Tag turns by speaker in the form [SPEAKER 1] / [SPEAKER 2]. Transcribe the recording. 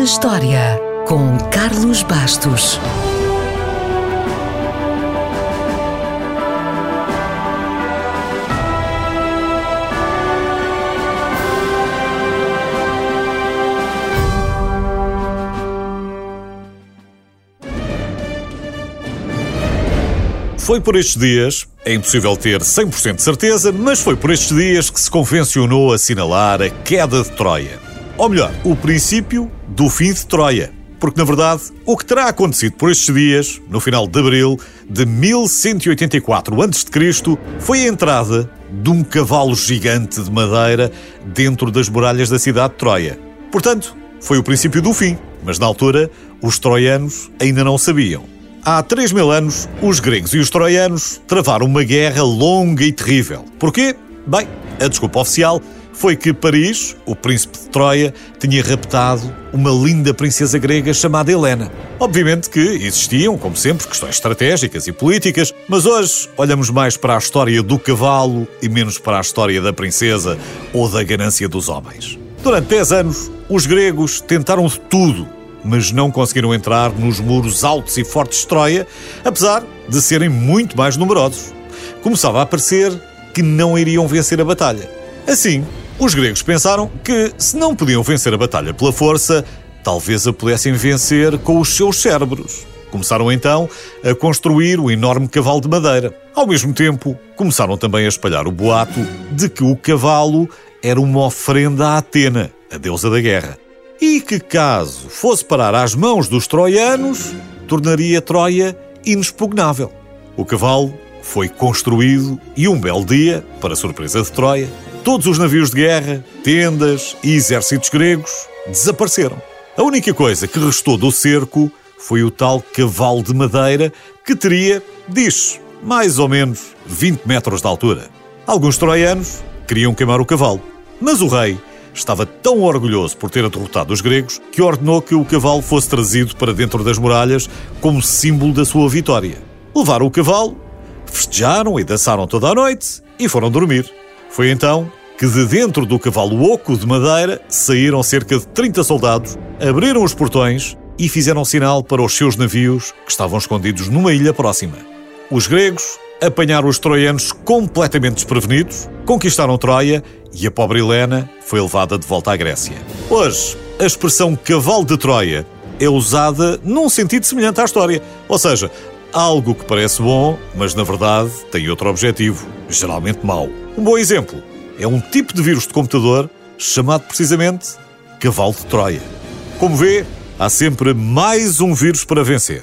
[SPEAKER 1] na História, com Carlos Bastos.
[SPEAKER 2] Foi por estes dias, é impossível ter 100% de certeza, mas foi por estes dias que se convencionou assinalar a queda de Troia. Ou melhor, o princípio do fim de Troia. Porque, na verdade, o que terá acontecido por estes dias, no final de abril de 1184 a.C., foi a entrada de um cavalo gigante de madeira dentro das muralhas da cidade de Troia. Portanto, foi o princípio do fim, mas na altura os troianos ainda não sabiam. Há 3 mil anos, os gregos e os troianos travaram uma guerra longa e terrível. Porquê? Bem, a desculpa oficial foi que Paris, o príncipe de Troia, tinha raptado uma linda princesa grega chamada Helena. Obviamente que existiam, como sempre, questões estratégicas e políticas, mas hoje olhamos mais para a história do cavalo e menos para a história da princesa ou da ganância dos homens. Durante 10 anos, os gregos tentaram de tudo, mas não conseguiram entrar nos muros altos e fortes de Troia, apesar de serem muito mais numerosos. Começava a parecer que não iriam vencer a batalha. Assim, os gregos pensaram que, se não podiam vencer a batalha pela força, talvez a pudessem vencer com os seus cérebros. Começaram então a construir o enorme cavalo de madeira. Ao mesmo tempo, começaram também a espalhar o boato de que o cavalo era uma ofrenda a Atena, a deusa da guerra. E que, caso fosse parar às mãos dos troianos, tornaria Troia inexpugnável. O cavalo foi construído e um belo dia, para surpresa de Troia, Todos os navios de guerra, tendas e exércitos gregos desapareceram. A única coisa que restou do cerco foi o tal cavalo de madeira que teria, diz, mais ou menos 20 metros de altura. Alguns troianos queriam queimar o cavalo, mas o rei estava tão orgulhoso por ter derrotado os gregos que ordenou que o cavalo fosse trazido para dentro das muralhas como símbolo da sua vitória. Levaram o cavalo, festejaram e dançaram toda a noite e foram dormir. Foi então que de dentro do cavalo oco de madeira saíram cerca de 30 soldados, abriram os portões e fizeram sinal para os seus navios que estavam escondidos numa ilha próxima. Os gregos apanharam os troianos completamente desprevenidos, conquistaram Troia e a pobre Helena foi levada de volta à Grécia. Hoje, a expressão cavalo de Troia é usada num sentido semelhante à história, ou seja, algo que parece bom, mas na verdade tem outro objetivo, geralmente mau. Um bom exemplo é um tipo de vírus de computador chamado precisamente cavalo de Troia. Como vê, há sempre mais um vírus para vencer.